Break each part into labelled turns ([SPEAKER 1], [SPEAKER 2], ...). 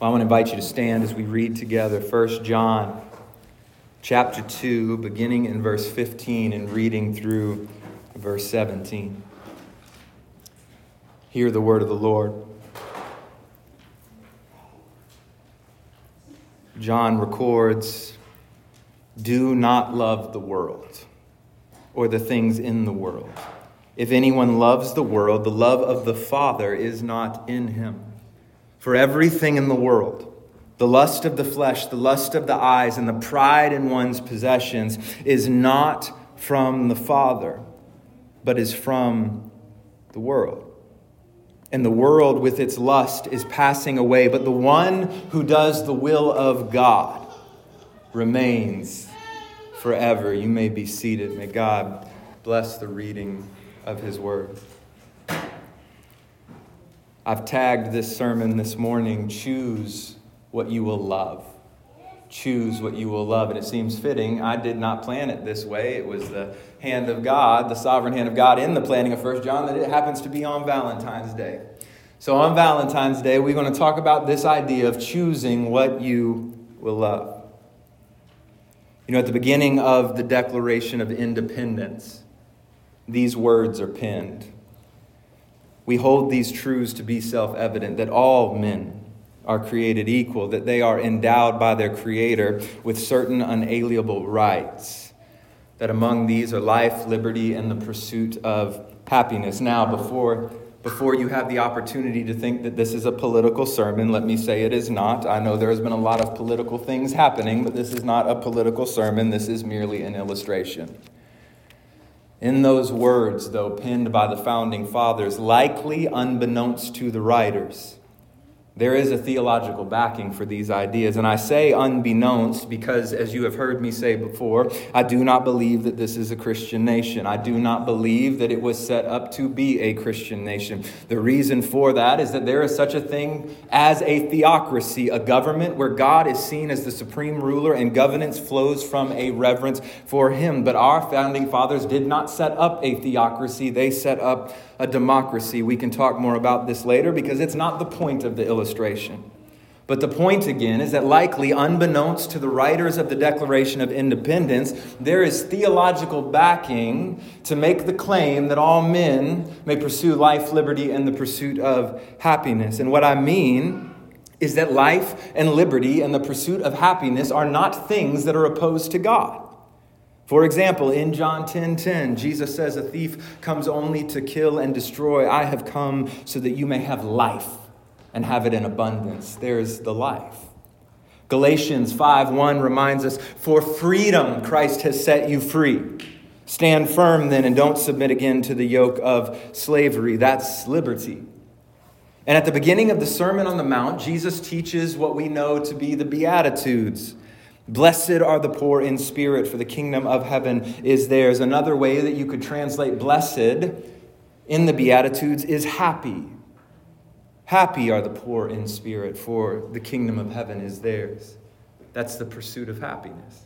[SPEAKER 1] Well, I want to invite you to stand as we read together 1 John chapter 2, beginning in verse 15 and reading through verse 17. Hear the word of the Lord. John records Do not love the world or the things in the world. If anyone loves the world, the love of the Father is not in him. For everything in the world, the lust of the flesh, the lust of the eyes, and the pride in one's possessions is not from the Father, but is from the world. And the world with its lust is passing away, but the one who does the will of God remains forever. You may be seated. May God bless the reading of his word. I've tagged this sermon this morning, Choose What You Will Love. Choose what you will love. And it seems fitting. I did not plan it this way. It was the hand of God, the sovereign hand of God in the planning of First John, that it happens to be on Valentine's Day. So on Valentine's Day, we're going to talk about this idea of choosing what you will love. You know, at the beginning of the Declaration of Independence, these words are penned. We hold these truths to be self evident that all men are created equal, that they are endowed by their Creator with certain unalienable rights, that among these are life, liberty, and the pursuit of happiness. Now, before before you have the opportunity to think that this is a political sermon, let me say it is not. I know there has been a lot of political things happening, but this is not a political sermon. This is merely an illustration. In those words, though penned by the founding fathers, likely unbeknownst to the writers, there is a theological backing for these ideas. And I say unbeknownst because, as you have heard me say before, I do not believe that this is a Christian nation. I do not believe that it was set up to be a Christian nation. The reason for that is that there is such a thing as a theocracy, a government where God is seen as the supreme ruler and governance flows from a reverence for Him. But our founding fathers did not set up a theocracy, they set up a democracy. We can talk more about this later because it's not the point of the illustration. But the point again is that, likely, unbeknownst to the writers of the Declaration of Independence, there is theological backing to make the claim that all men may pursue life, liberty, and the pursuit of happiness. And what I mean is that life and liberty and the pursuit of happiness are not things that are opposed to God. For example, in John 10:10, 10, 10, Jesus says, "A thief comes only to kill and destroy. I have come so that you may have life and have it in abundance." There's the life. Galatians 5:1 reminds us, "For freedom Christ has set you free. Stand firm then and don't submit again to the yoke of slavery." That's liberty. And at the beginning of the Sermon on the Mount, Jesus teaches what we know to be the Beatitudes. Blessed are the poor in spirit, for the kingdom of heaven is theirs. Another way that you could translate blessed in the Beatitudes is happy. Happy are the poor in spirit, for the kingdom of heaven is theirs. That's the pursuit of happiness.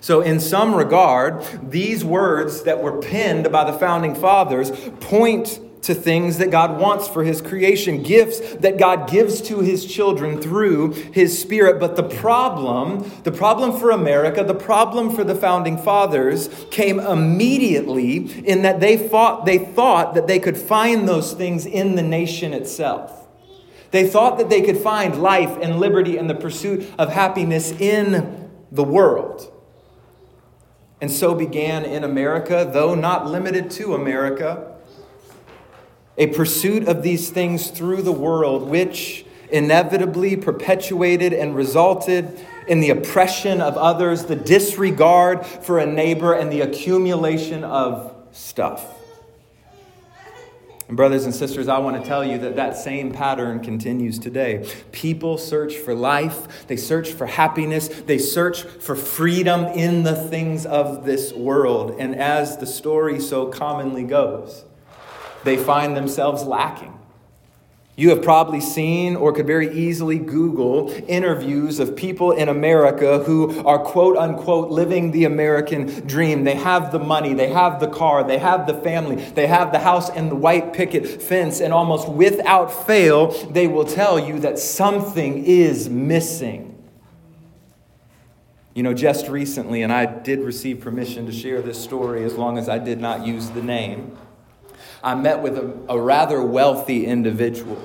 [SPEAKER 1] So, in some regard, these words that were penned by the founding fathers point to things that God wants for His creation, gifts that God gives to His children through His Spirit. But the problem, the problem for America, the problem for the founding fathers came immediately in that they thought, they thought that they could find those things in the nation itself. They thought that they could find life and liberty and the pursuit of happiness in the world. And so began in America, though not limited to America a pursuit of these things through the world, which inevitably perpetuated and resulted in the oppression of others, the disregard for a neighbor, and the accumulation of stuff. And brothers and sisters, I want to tell you that that same pattern continues today. People search for life, they search for happiness, they search for freedom in the things of this world. And as the story so commonly goes, they find themselves lacking. You have probably seen or could very easily Google interviews of people in America who are quote unquote living the American dream. They have the money, they have the car, they have the family, they have the house and the white picket fence, and almost without fail, they will tell you that something is missing. You know, just recently, and I did receive permission to share this story as long as I did not use the name. I met with a, a rather wealthy individual.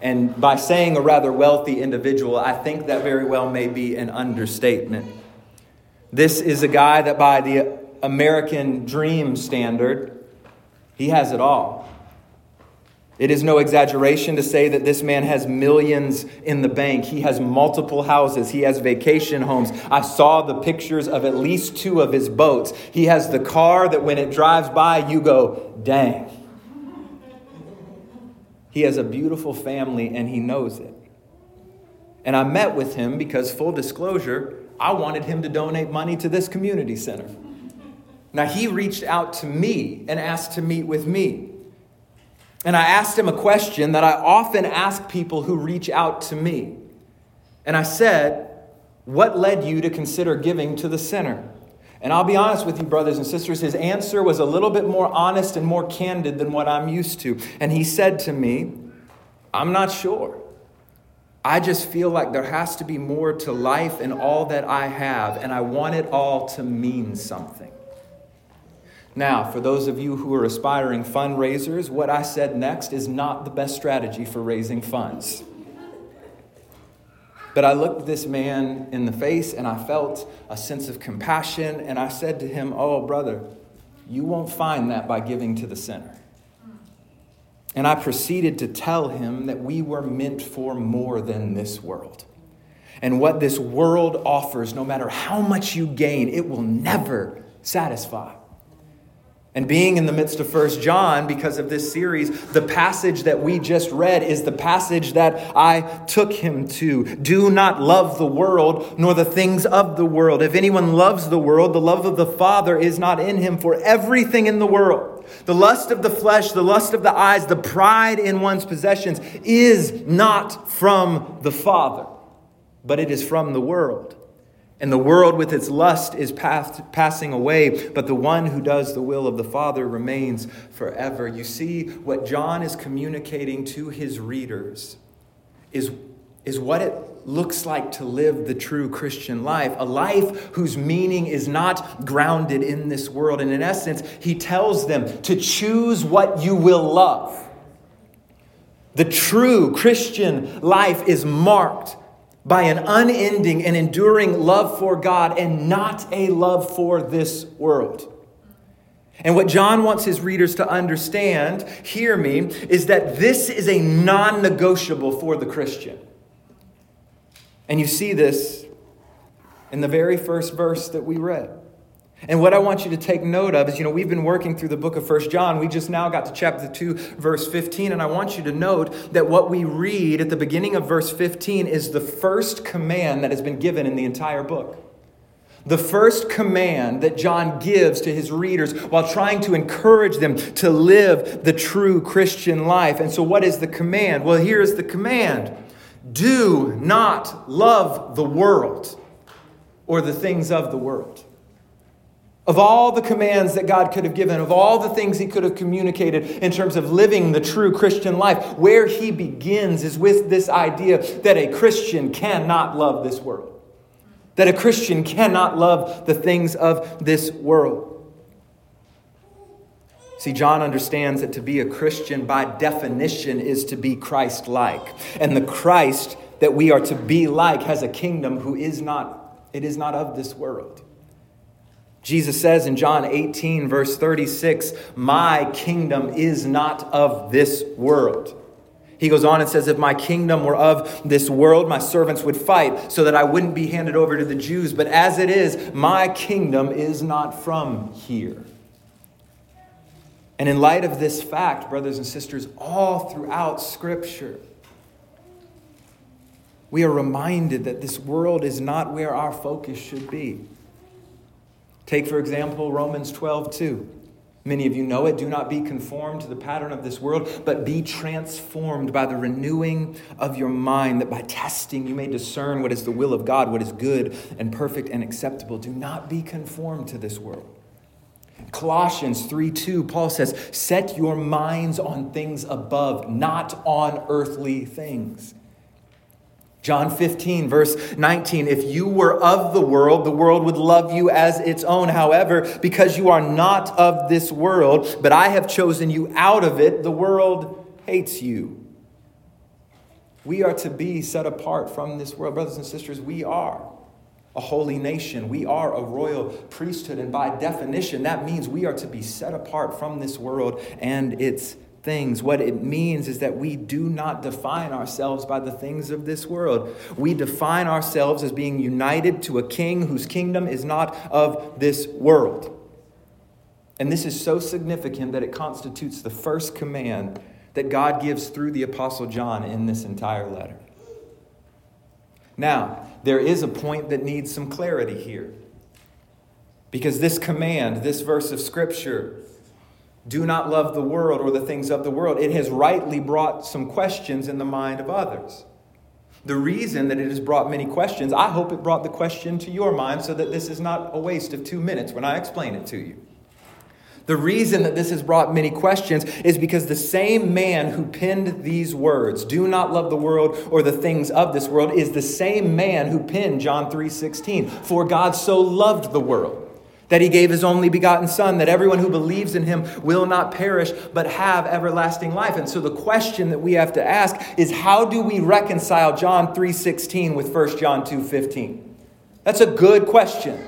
[SPEAKER 1] And by saying a rather wealthy individual, I think that very well may be an understatement. This is a guy that, by the American dream standard, he has it all. It is no exaggeration to say that this man has millions in the bank. He has multiple houses. He has vacation homes. I saw the pictures of at least two of his boats. He has the car that when it drives by, you go, dang. He has a beautiful family and he knows it. And I met with him because, full disclosure, I wanted him to donate money to this community center. Now, he reached out to me and asked to meet with me. And I asked him a question that I often ask people who reach out to me. And I said, What led you to consider giving to the center? And I'll be honest with you, brothers and sisters, his answer was a little bit more honest and more candid than what I'm used to. And he said to me, I'm not sure. I just feel like there has to be more to life and all that I have, and I want it all to mean something. Now, for those of you who are aspiring fundraisers, what I said next is not the best strategy for raising funds. But I looked this man in the face and I felt a sense of compassion, and I said to him, Oh, brother, you won't find that by giving to the sinner. And I proceeded to tell him that we were meant for more than this world. And what this world offers, no matter how much you gain, it will never satisfy. And being in the midst of First John, because of this series, the passage that we just read is the passage that I took him to. Do not love the world, nor the things of the world. If anyone loves the world, the love of the Father is not in him. For everything in the world, the lust of the flesh, the lust of the eyes, the pride in one's possessions, is not from the Father, but it is from the world. And the world with its lust is passing away, but the one who does the will of the Father remains forever. You see, what John is communicating to his readers is, is what it looks like to live the true Christian life, a life whose meaning is not grounded in this world. And in essence, he tells them to choose what you will love. The true Christian life is marked by an unending and enduring love for God and not a love for this world. And what John wants his readers to understand, hear me, is that this is a non negotiable for the Christian. And you see this in the very first verse that we read. And what I want you to take note of is, you know, we've been working through the book of First John. We just now got to chapter 2, verse 15. And I want you to note that what we read at the beginning of verse 15 is the first command that has been given in the entire book. The first command that John gives to his readers while trying to encourage them to live the true Christian life. And so, what is the command? Well, here's the command do not love the world or the things of the world. Of all the commands that God could have given, of all the things He could have communicated in terms of living the true Christian life, where He begins is with this idea that a Christian cannot love this world, that a Christian cannot love the things of this world. See, John understands that to be a Christian by definition is to be Christ like. And the Christ that we are to be like has a kingdom who is not, it is not of this world. Jesus says in John 18, verse 36, My kingdom is not of this world. He goes on and says, If my kingdom were of this world, my servants would fight so that I wouldn't be handed over to the Jews. But as it is, my kingdom is not from here. And in light of this fact, brothers and sisters, all throughout Scripture, we are reminded that this world is not where our focus should be. Take, for example, Romans 12, 2. Many of you know it. Do not be conformed to the pattern of this world, but be transformed by the renewing of your mind, that by testing you may discern what is the will of God, what is good and perfect and acceptable. Do not be conformed to this world. Colossians 3 2, Paul says, Set your minds on things above, not on earthly things. John 15, verse 19, if you were of the world, the world would love you as its own. However, because you are not of this world, but I have chosen you out of it, the world hates you. We are to be set apart from this world. Brothers and sisters, we are a holy nation. We are a royal priesthood. And by definition, that means we are to be set apart from this world and its things. What it means is that we do not define ourselves by the things of this world. We define ourselves as being united to a king whose kingdom is not of this world. And this is so significant that it constitutes the first command that God gives through the Apostle John in this entire letter. Now, there is a point that needs some clarity here. Because this command, this verse of Scripture, do not love the world or the things of the world, it has rightly brought some questions in the mind of others. The reason that it has brought many questions, I hope it brought the question to your mind so that this is not a waste of two minutes when I explain it to you. The reason that this has brought many questions is because the same man who penned these words, do not love the world or the things of this world, is the same man who penned John 3:16. For God so loved the world that he gave his only begotten son that everyone who believes in him will not perish but have everlasting life. And so the question that we have to ask is how do we reconcile john 3.16 with 1 john 2.15 that's a good question.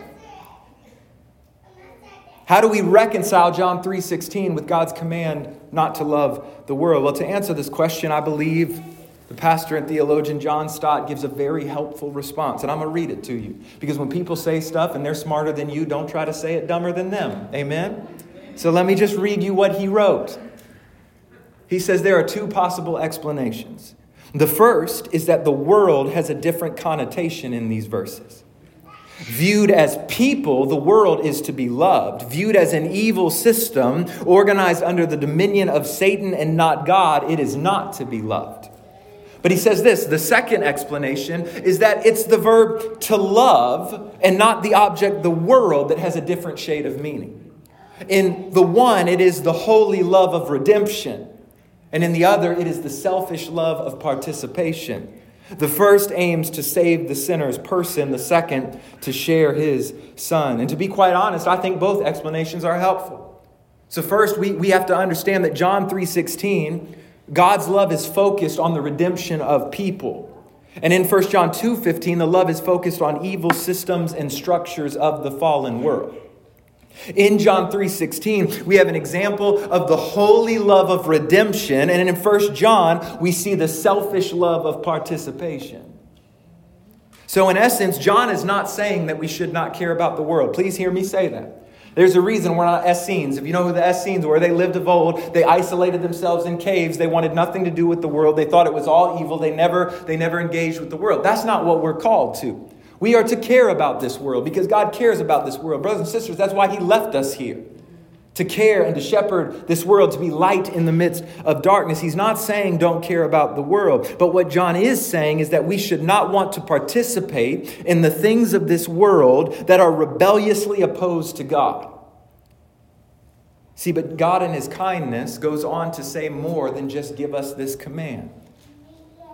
[SPEAKER 1] How do we reconcile john 3.16 with god's command not to love the world? Well to answer this question i believe the pastor and theologian John Stott gives a very helpful response, and I'm going to read it to you. Because when people say stuff and they're smarter than you, don't try to say it dumber than them. Amen? So let me just read you what he wrote. He says there are two possible explanations. The first is that the world has a different connotation in these verses. Viewed as people, the world is to be loved. Viewed as an evil system organized under the dominion of Satan and not God, it is not to be loved. But he says this the second explanation is that it's the verb to love and not the object, the world, that has a different shade of meaning. In the one, it is the holy love of redemption, and in the other, it is the selfish love of participation. The first aims to save the sinner's person, the second to share his son. And to be quite honest, I think both explanations are helpful. So first we, we have to understand that John 3:16 God's love is focused on the redemption of people. And in 1 John 2:15, the love is focused on evil systems and structures of the fallen world. In John 3:16, we have an example of the holy love of redemption, and in 1 John, we see the selfish love of participation. So in essence, John is not saying that we should not care about the world. Please hear me say that. There's a reason we're not Essenes. If you know who the Essenes were, they lived of old. They isolated themselves in caves. They wanted nothing to do with the world. They thought it was all evil. They never, they never engaged with the world. That's not what we're called to. We are to care about this world because God cares about this world. Brothers and sisters, that's why He left us here to care and to shepherd this world, to be light in the midst of darkness. He's not saying don't care about the world, but what John is saying is that we should not want to participate in the things of this world that are rebelliously opposed to God. See, but God in His kindness goes on to say more than just give us this command.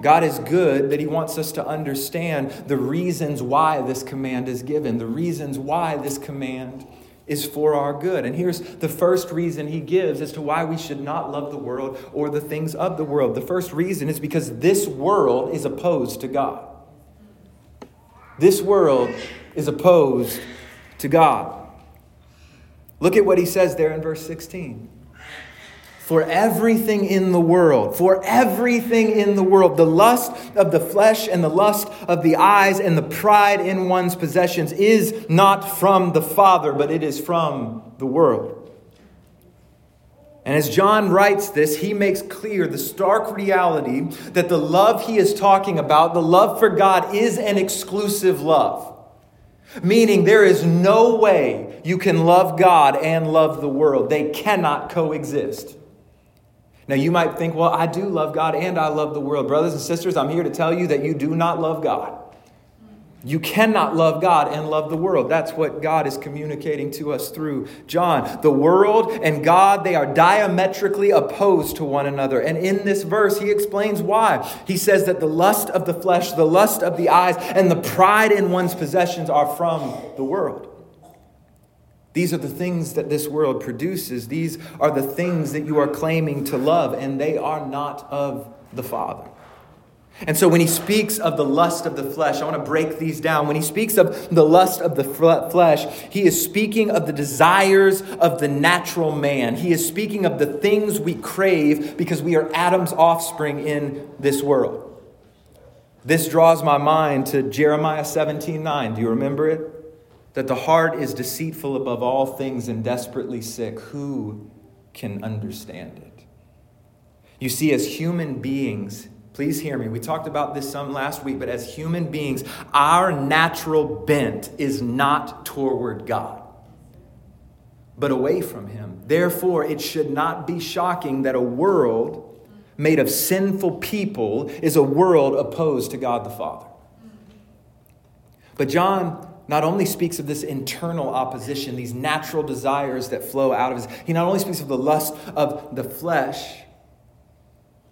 [SPEAKER 1] God is good that He wants us to understand the reasons why this command is given, the reasons why this command is for our good. And here's the first reason he gives as to why we should not love the world or the things of the world. The first reason is because this world is opposed to God. This world is opposed to God. Look at what he says there in verse 16 for everything in the world, for everything in the world. The lust of the flesh and the lust of the eyes and the pride in one's possessions is not from the Father, but it is from the world. And as John writes this, he makes clear the stark reality that the love he is talking about, the love for God, is an exclusive love. Meaning, there is no way you can love God and love the world. They cannot coexist. Now, you might think, well, I do love God and I love the world. Brothers and sisters, I'm here to tell you that you do not love God. You cannot love God and love the world. That's what God is communicating to us through John. The world and God, they are diametrically opposed to one another. And in this verse, he explains why. He says that the lust of the flesh, the lust of the eyes, and the pride in one's possessions are from the world. These are the things that this world produces. These are the things that you are claiming to love, and they are not of the Father. And so when he speaks of the lust of the flesh, I want to break these down. When he speaks of the lust of the flesh, he is speaking of the desires of the natural man. He is speaking of the things we crave because we are Adam's offspring in this world. This draws my mind to Jeremiah 17 9. Do you remember it? That the heart is deceitful above all things and desperately sick. Who can understand it? You see, as human beings, please hear me. We talked about this some last week, but as human beings, our natural bent is not toward God, but away from Him. Therefore, it should not be shocking that a world made of sinful people is a world opposed to God the Father. But John not only speaks of this internal opposition, these natural desires that flow out of his, he not only speaks of the lust of the flesh,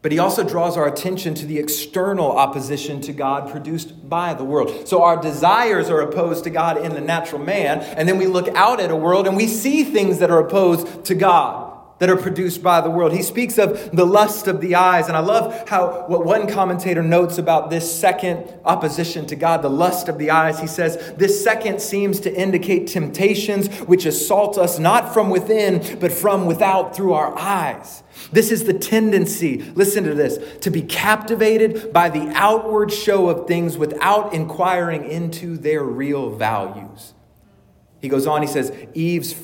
[SPEAKER 1] but he also draws our attention to the external opposition to God produced by the world. So our desires are opposed to God in the natural man, and then we look out at a world and we see things that are opposed to God that are produced by the world. He speaks of the lust of the eyes. And I love how what one commentator notes about this second opposition to God, the lust of the eyes. He says, This second seems to indicate temptations which assault us not from within, but from without through our eyes. This is the tendency, listen to this, to be captivated by the outward show of things without inquiring into their real values. He goes on, he says, Eve's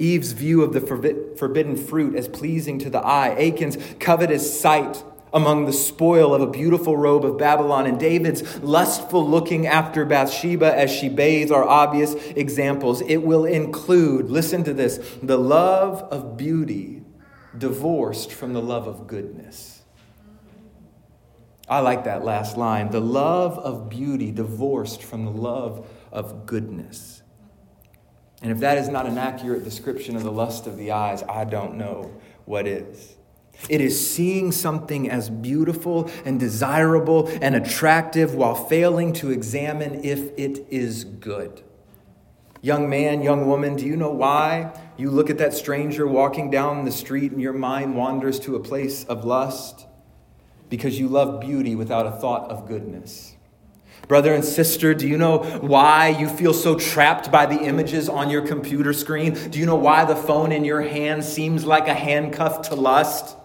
[SPEAKER 1] Eve's view of the forbidden fruit as pleasing to the eye, Achan's covetous sight among the spoil of a beautiful robe of Babylon, and David's lustful looking after Bathsheba as she bathes are obvious examples. It will include, listen to this, the love of beauty divorced from the love of goodness. I like that last line the love of beauty divorced from the love of goodness. And if that is not an accurate description of the lust of the eyes, I don't know what is. It is seeing something as beautiful and desirable and attractive while failing to examine if it is good. Young man, young woman, do you know why you look at that stranger walking down the street and your mind wanders to a place of lust? Because you love beauty without a thought of goodness. Brother and sister, do you know why you feel so trapped by the images on your computer screen? Do you know why the phone in your hand seems like a handcuff to lust?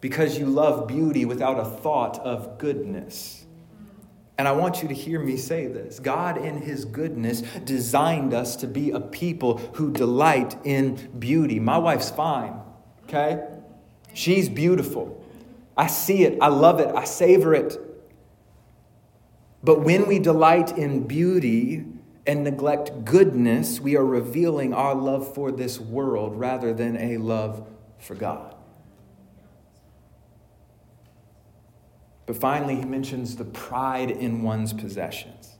[SPEAKER 1] Because you love beauty without a thought of goodness. And I want you to hear me say this God, in His goodness, designed us to be a people who delight in beauty. My wife's fine, okay? She's beautiful. I see it, I love it, I savor it. But when we delight in beauty and neglect goodness, we are revealing our love for this world rather than a love for God. But finally, he mentions the pride in one's possessions.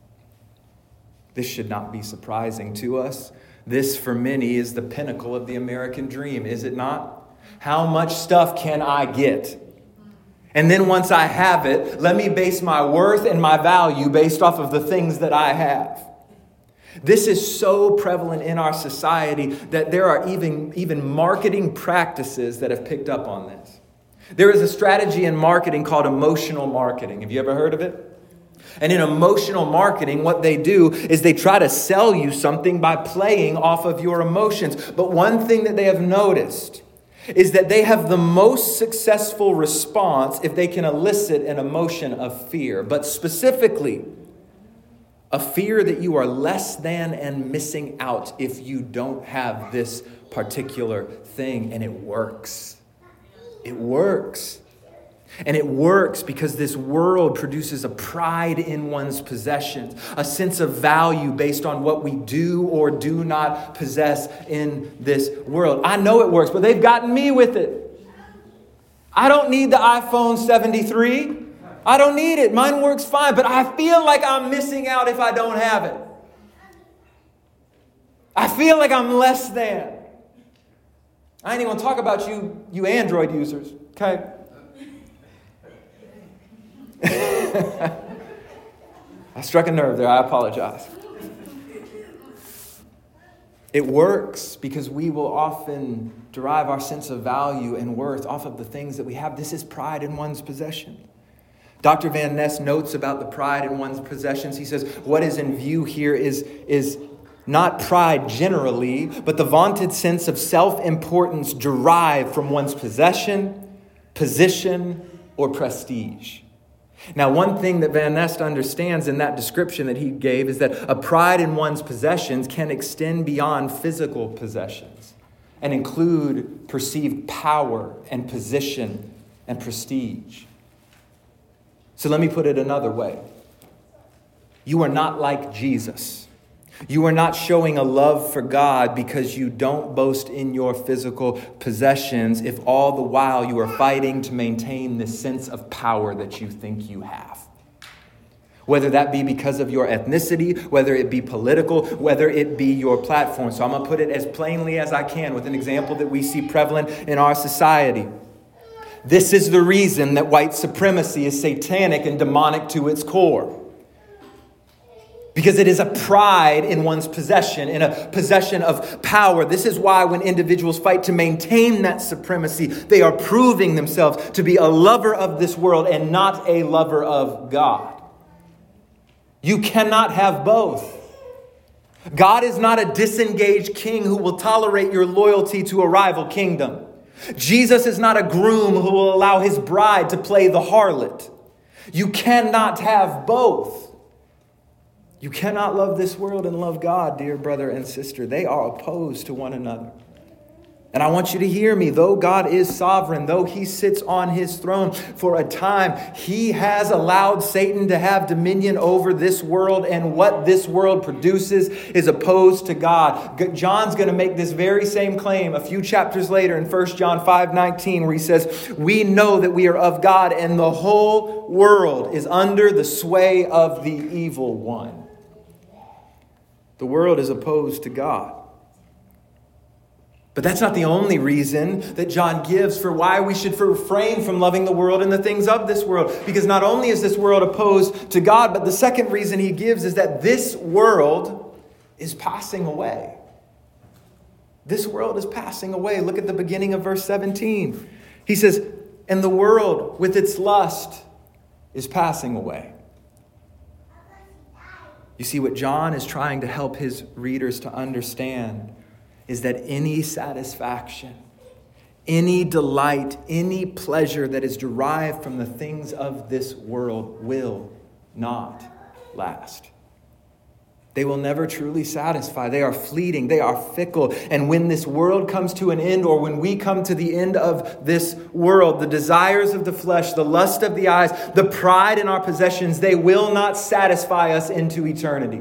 [SPEAKER 1] This should not be surprising to us. This, for many, is the pinnacle of the American dream, is it not? How much stuff can I get? And then once I have it, let me base my worth and my value based off of the things that I have. This is so prevalent in our society that there are even, even marketing practices that have picked up on this. There is a strategy in marketing called emotional marketing. Have you ever heard of it? And in emotional marketing, what they do is they try to sell you something by playing off of your emotions. But one thing that they have noticed is that they have the most successful response if they can elicit an emotion of fear, but specifically, a fear that you are less than and missing out if you don't have this particular thing, and it works. It works. And it works because this world produces a pride in one's possessions, a sense of value based on what we do or do not possess in this world. I know it works, but they've gotten me with it. I don't need the iPhone 73. I don't need it. Mine works fine, but I feel like I'm missing out if I don't have it. I feel like I'm less than. I ain't even to talk about you, you Android users, okay? I struck a nerve there. I apologize. It works because we will often derive our sense of value and worth off of the things that we have. This is pride in one's possession. Dr. Van Ness notes about the pride in one's possessions. He says, What is in view here is, is not pride generally, but the vaunted sense of self importance derived from one's possession, position, or prestige. Now, one thing that Van Nest understands in that description that he gave is that a pride in one's possessions can extend beyond physical possessions and include perceived power and position and prestige. So let me put it another way you are not like Jesus. You are not showing a love for God because you don't boast in your physical possessions if all the while you are fighting to maintain this sense of power that you think you have. Whether that be because of your ethnicity, whether it be political, whether it be your platform. So I'm going to put it as plainly as I can with an example that we see prevalent in our society. This is the reason that white supremacy is satanic and demonic to its core because it is a pride in one's possession, in a possession of power. This is why when individuals fight to maintain that supremacy, they are proving themselves to be a lover of this world and not a lover of God. You cannot have both. God is not a disengaged king who will tolerate your loyalty to a rival kingdom. Jesus is not a groom who will allow his bride to play the harlot. You cannot have both. You cannot love this world and love God, dear brother and sister. They are opposed to one another. And I want you to hear me. Though God is sovereign, though he sits on his throne for a time, he has allowed Satan to have dominion over this world, and what this world produces is opposed to God. John's going to make this very same claim a few chapters later in 1 John 5 19, where he says, We know that we are of God, and the whole world is under the sway of the evil one. The world is opposed to God. But that's not the only reason that John gives for why we should refrain from loving the world and the things of this world. Because not only is this world opposed to God, but the second reason he gives is that this world is passing away. This world is passing away. Look at the beginning of verse 17. He says, And the world with its lust is passing away. You see, what John is trying to help his readers to understand is that any satisfaction, any delight, any pleasure that is derived from the things of this world will not last. They will never truly satisfy. They are fleeting. They are fickle. And when this world comes to an end, or when we come to the end of this world, the desires of the flesh, the lust of the eyes, the pride in our possessions, they will not satisfy us into eternity.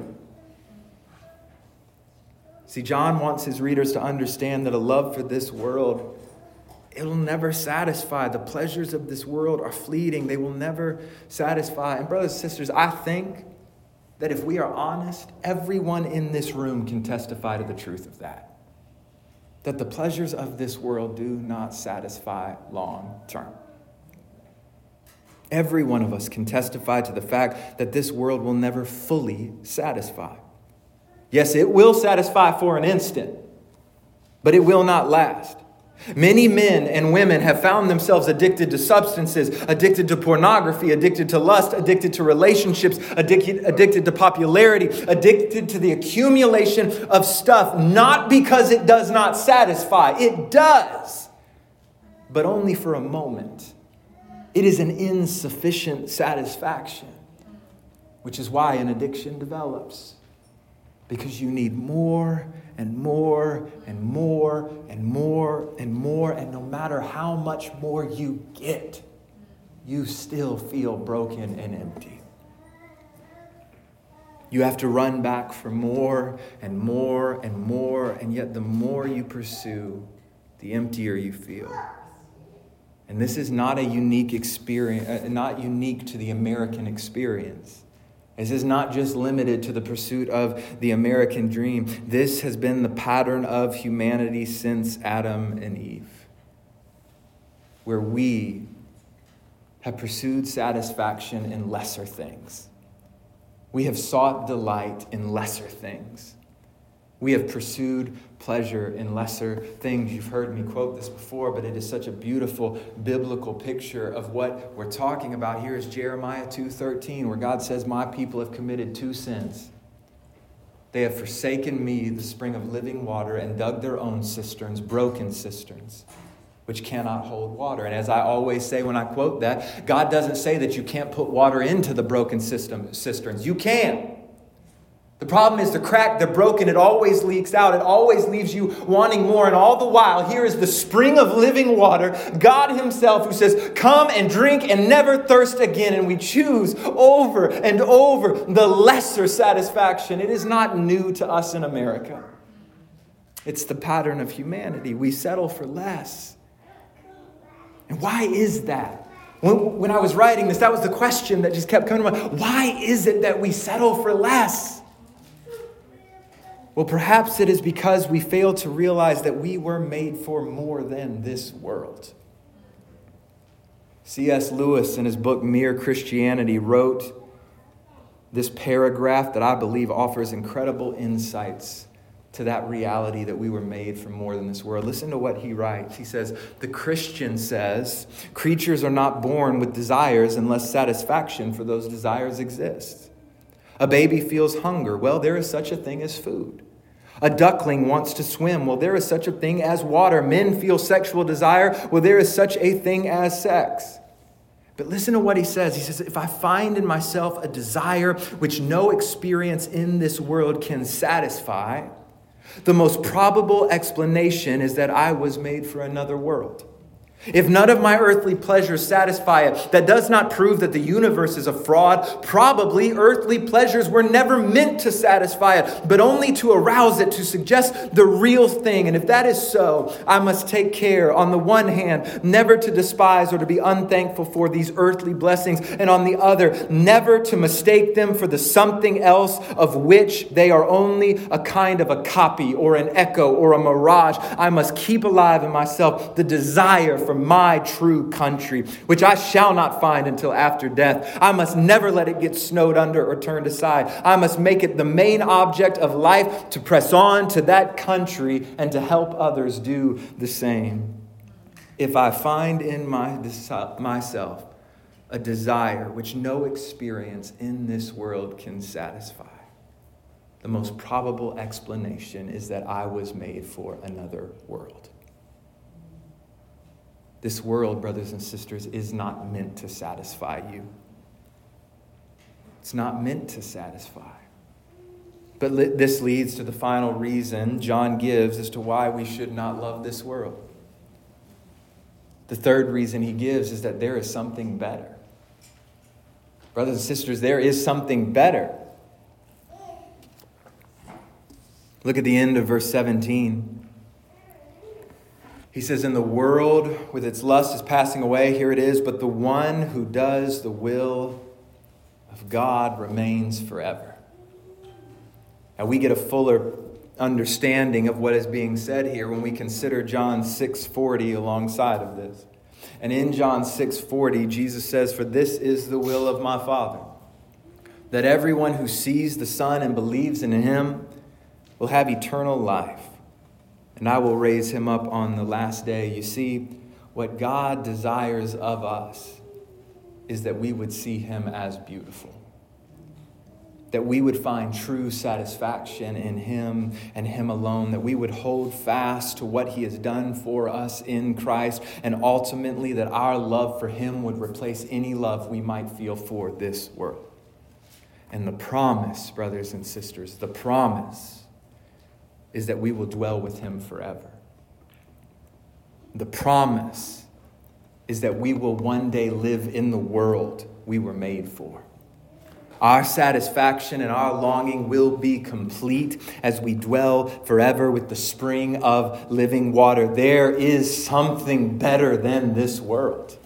[SPEAKER 1] See, John wants his readers to understand that a love for this world, it'll never satisfy. The pleasures of this world are fleeting, they will never satisfy. And, brothers and sisters, I think that if we are honest, everyone in this room can testify to the truth of that. That the pleasures of this world do not satisfy long term. Every one of us can testify to the fact that this world will never fully satisfy. Yes, it will satisfy for an instant, but it will not last. Many men and women have found themselves addicted to substances, addicted to pornography, addicted to lust, addicted to relationships, addicted, addicted to popularity, addicted to the accumulation of stuff, not because it does not satisfy. It does, but only for a moment. It is an insufficient satisfaction, which is why an addiction develops because you need more and more and more and more and more. And no matter how much more you get, you still feel broken and empty. You have to run back for more and more and more, and yet the more you pursue, the emptier you feel. And this is not a unique experience, uh, not unique to the American experience. This is not just limited to the pursuit of the American dream. This has been the pattern of humanity since Adam and Eve, where we have pursued satisfaction in lesser things. We have sought delight in lesser things. We have pursued pleasure in lesser things. You've heard me quote this before, but it is such a beautiful biblical picture of what we're talking about here is Jeremiah 2:13 where God says, "My people have committed two sins. They have forsaken me, the spring of living water, and dug their own cisterns, broken cisterns." Which cannot hold water. And as I always say when I quote that, God doesn't say that you can't put water into the broken system, cisterns. You can. The problem is the crack, the broken, it always leaks out. It always leaves you wanting more. And all the while, here is the spring of living water, God Himself, who says, Come and drink and never thirst again. And we choose over and over the lesser satisfaction. It is not new to us in America, it's the pattern of humanity. We settle for less. And why is that? When, when I was writing this, that was the question that just kept coming to mind. Why is it that we settle for less? Well, perhaps it is because we fail to realize that we were made for more than this world. C.S. Lewis, in his book Mere Christianity, wrote this paragraph that I believe offers incredible insights to that reality that we were made for more than this world. Listen to what he writes. He says, The Christian says, creatures are not born with desires unless satisfaction for those desires exists. A baby feels hunger. Well, there is such a thing as food. A duckling wants to swim. Well, there is such a thing as water. Men feel sexual desire. Well, there is such a thing as sex. But listen to what he says. He says, If I find in myself a desire which no experience in this world can satisfy, the most probable explanation is that I was made for another world. If none of my earthly pleasures satisfy it, that does not prove that the universe is a fraud. Probably earthly pleasures were never meant to satisfy it, but only to arouse it, to suggest the real thing. And if that is so, I must take care, on the one hand, never to despise or to be unthankful for these earthly blessings, and on the other, never to mistake them for the something else of which they are only a kind of a copy or an echo or a mirage. I must keep alive in myself the desire for my true country, which I shall not find until after death. I must never let it get snowed under or turned aside. I must make it the main object of life to press on to that country and to help others do the same. If I find in my, myself a desire which no experience in this world can satisfy, the most probable explanation is that I was made for another world. This world, brothers and sisters, is not meant to satisfy you. It's not meant to satisfy. But this leads to the final reason John gives as to why we should not love this world. The third reason he gives is that there is something better. Brothers and sisters, there is something better. Look at the end of verse 17. He says, In the world with its lust is passing away, here it is, but the one who does the will of God remains forever. Now we get a fuller understanding of what is being said here when we consider John 6:40 alongside of this. And in John 6:40 Jesus says for this is the will of my Father that everyone who sees the Son and believes in him will have eternal life and I will raise him up on the last day. You see, what God desires of us is that we would see him as beautiful. That we would find true satisfaction in him and him alone. That we would hold fast to what he has done for us in Christ. And ultimately, that our love for him would replace any love we might feel for this world. And the promise, brothers and sisters, the promise is that we will dwell with him forever. The promise is that we will one day live in the world we were made for. Our satisfaction and our longing will be complete as we dwell forever with the spring of living water. There is something better than this world.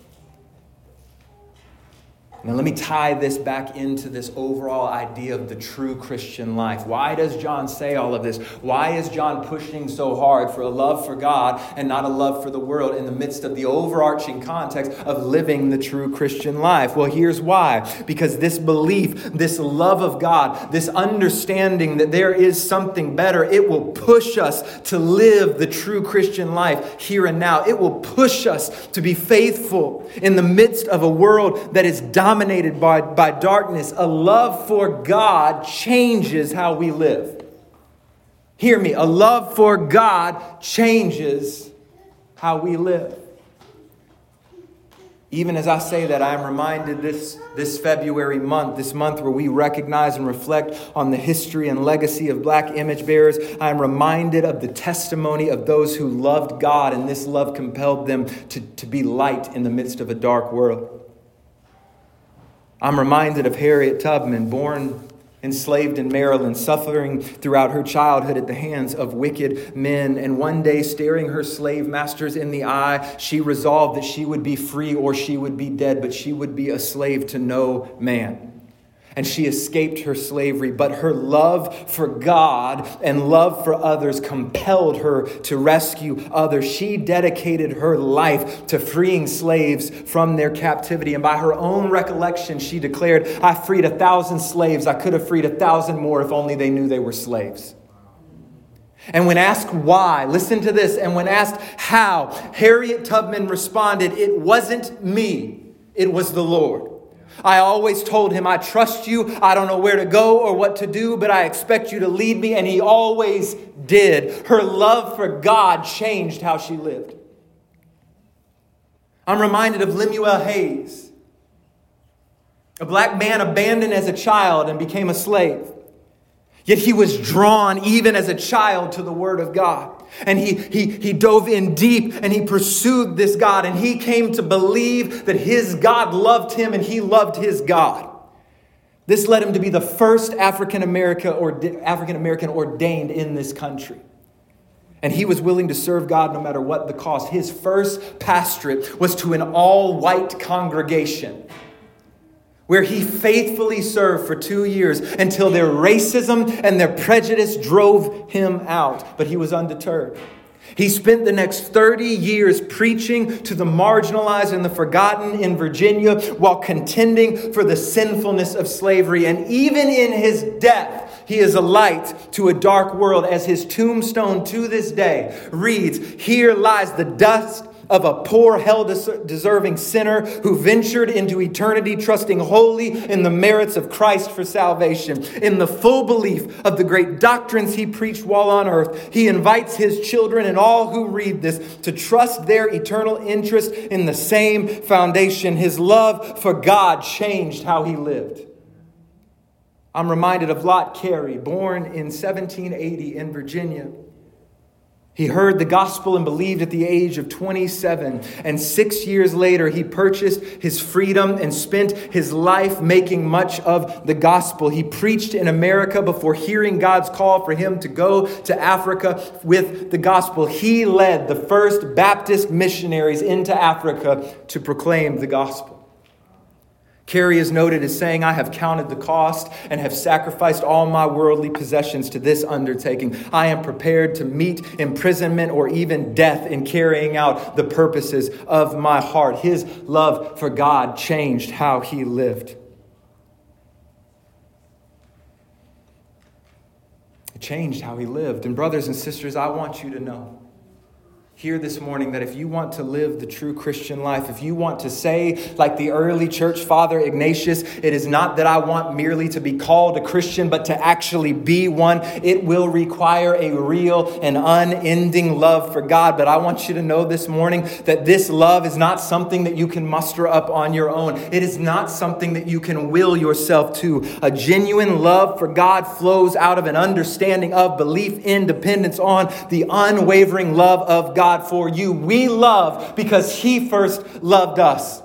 [SPEAKER 1] Now, let me tie this back into this overall idea of the true Christian life. Why does John say all of this? Why is John pushing so hard for a love for God and not a love for the world in the midst of the overarching context of living the true Christian life? Well, here's why. Because this belief, this love of God, this understanding that there is something better, it will push us to live the true Christian life here and now. It will push us to be faithful in the midst of a world that is dying dominated by, by darkness, a love for God changes how we live. Hear me, a love for God changes how we live. Even as I say that, I am reminded this, this February month, this month where we recognize and reflect on the history and legacy of black image bearers, I am reminded of the testimony of those who loved God, and this love compelled them to, to be light in the midst of a dark world. I'm reminded of Harriet Tubman, born enslaved in Maryland, suffering throughout her childhood at the hands of wicked men. And one day, staring her slave masters in the eye, she resolved that she would be free or she would be dead, but she would be a slave to no man and she escaped her slavery, but her love for God and love for others compelled her to rescue others. She dedicated her life to freeing slaves from their captivity. And by her own recollection, she declared, I freed a thousand slaves. I could have freed a thousand more if only they knew they were slaves. And when asked why, listen to this, and when asked how, Harriet Tubman responded, It wasn't me, it was the Lord. I always told him, I trust you. I don't know where to go or what to do, but I expect you to lead me. And he always did. Her love for God changed how she lived. I'm reminded of Lemuel Haynes, a black man abandoned as a child and became a slave. Yet he was drawn, even as a child, to the Word of God. And he, he, he dove in deep and he pursued this God. And he came to believe that his God loved him and he loved his God. This led him to be the first African American or African American ordained in this country. And he was willing to serve God no matter what the cost. His first pastorate was to an all white congregation where he faithfully served for two years until their racism and their prejudice drove him out. But he was undeterred. He spent the next 30 years preaching to the marginalized and the forgotten in Virginia while contending for the sinfulness of slavery. And even in his death, he is a light to a dark world, as his tombstone to this day reads Here lies the dust of a poor, hell deserving sinner who ventured into eternity trusting wholly in the merits of Christ for salvation. In the full belief of the great doctrines he preached while on earth, he invites his children and all who read this to trust their eternal interest in the same foundation. His love for God changed how he lived. I'm reminded of Lot Carey, born in 1780 in Virginia. He heard the gospel and believed at the age of 27. And six years later, he purchased his freedom and spent his life making much of the gospel. He preached in America before hearing God's call for him to go to Africa with the gospel. He led the first Baptist missionaries into Africa to proclaim the gospel. Carey is noted as saying, I have counted the cost and have sacrificed all my worldly possessions to this undertaking. I am prepared to meet imprisonment or even death in carrying out the purposes of my heart. His love for God changed how he lived. It changed how he lived. And, brothers and sisters, I want you to know here this morning that if you want to live the true Christian life, if you want to say, like the early church father Ignatius, it is not that I want merely to be called a Christian, but to actually be one, it will require a real and unending love for God. But I want you to know this morning that this love is not something that you can muster up on your own, it is not something that you can will yourself to. A genuine love for God flows out of an understanding of belief in dependence on the unwavering love of God God for you. We love because He first loved us.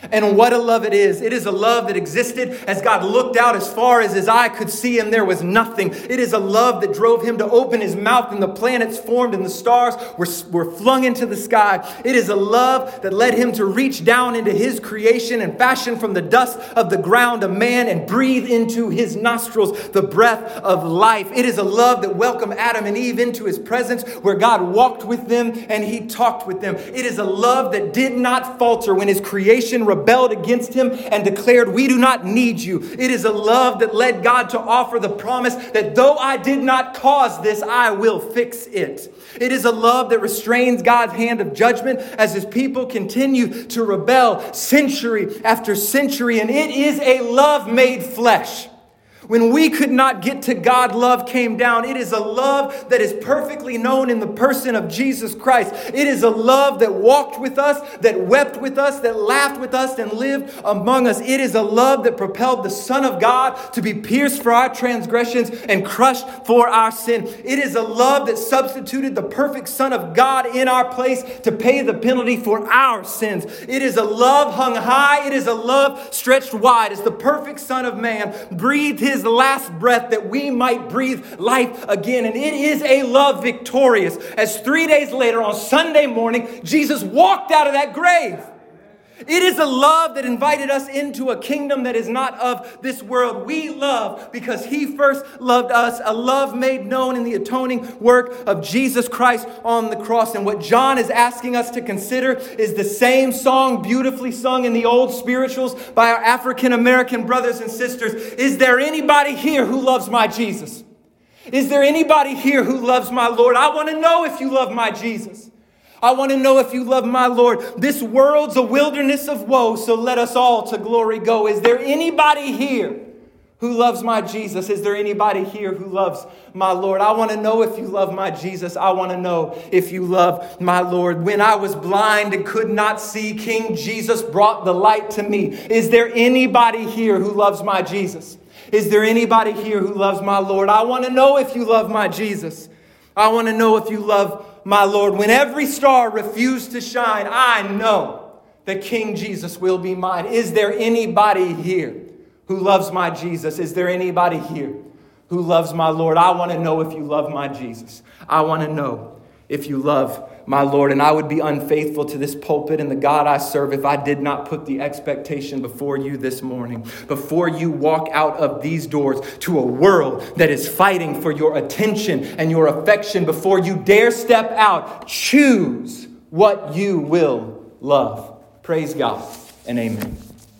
[SPEAKER 1] And what a love it is. It is a love that existed as God looked out as far as his eye could see, and there was nothing. It is a love that drove him to open his mouth, and the planets formed, and the stars were, were flung into the sky. It is a love that led him to reach down into his creation and fashion from the dust of the ground a man and breathe into his nostrils the breath of life. It is a love that welcomed Adam and Eve into his presence, where God walked with them and he talked with them. It is a love that did not falter when his creation rebelled against him and declared, We do not need you. It is a love that led God to offer the promise that though I did not cause this, I will fix it. It is a love that restrains God's hand of judgment as his people continue to rebel century after century. And it is a love made flesh. When we could not get to God, love came down. It is a love that is perfectly known in the person of Jesus Christ. It is a love that walked with us, that wept with us, that laughed with us, and lived among us. It is a love that propelled the Son of God to be pierced for our transgressions and crushed for our sin. It is a love that substituted the perfect Son of God in our place to pay the penalty for our sins. It is a love hung high. It is a love stretched wide as the perfect Son of Man breathed his his last breath that we might breathe life again. And it is a love victorious. As three days later, on Sunday morning, Jesus walked out of that grave. It is a love that invited us into a kingdom that is not of this world. We love because He first loved us, a love made known in the atoning work of Jesus Christ on the cross. And what John is asking us to consider is the same song beautifully sung in the old spirituals by our African American brothers and sisters. Is there anybody here who loves my Jesus? Is there anybody here who loves my Lord? I want to know if you love my Jesus. I want to know if you love my Lord. This world's a wilderness of woe, so let us all to glory go. Is there anybody here who loves my Jesus? Is there anybody here who loves my Lord? I want to know if you love my Jesus. I want to know if you love my Lord. When I was blind and could not see, King Jesus brought the light to me. Is there anybody here who loves my Jesus? Is there anybody here who loves my Lord? I want to know if you love my Jesus. I want to know if you love my Lord. When every star refused to shine, I know that King Jesus will be mine. Is there anybody here who loves my Jesus? Is there anybody here who loves my Lord? I want to know if you love my Jesus. I want to know if you love my Lord. And I would be unfaithful to this pulpit and the God I serve if I did not put the expectation before you this morning. Before you walk out of these doors to a world that is fighting for your attention and your affection, before you dare step out, choose what you will love. Praise God and amen.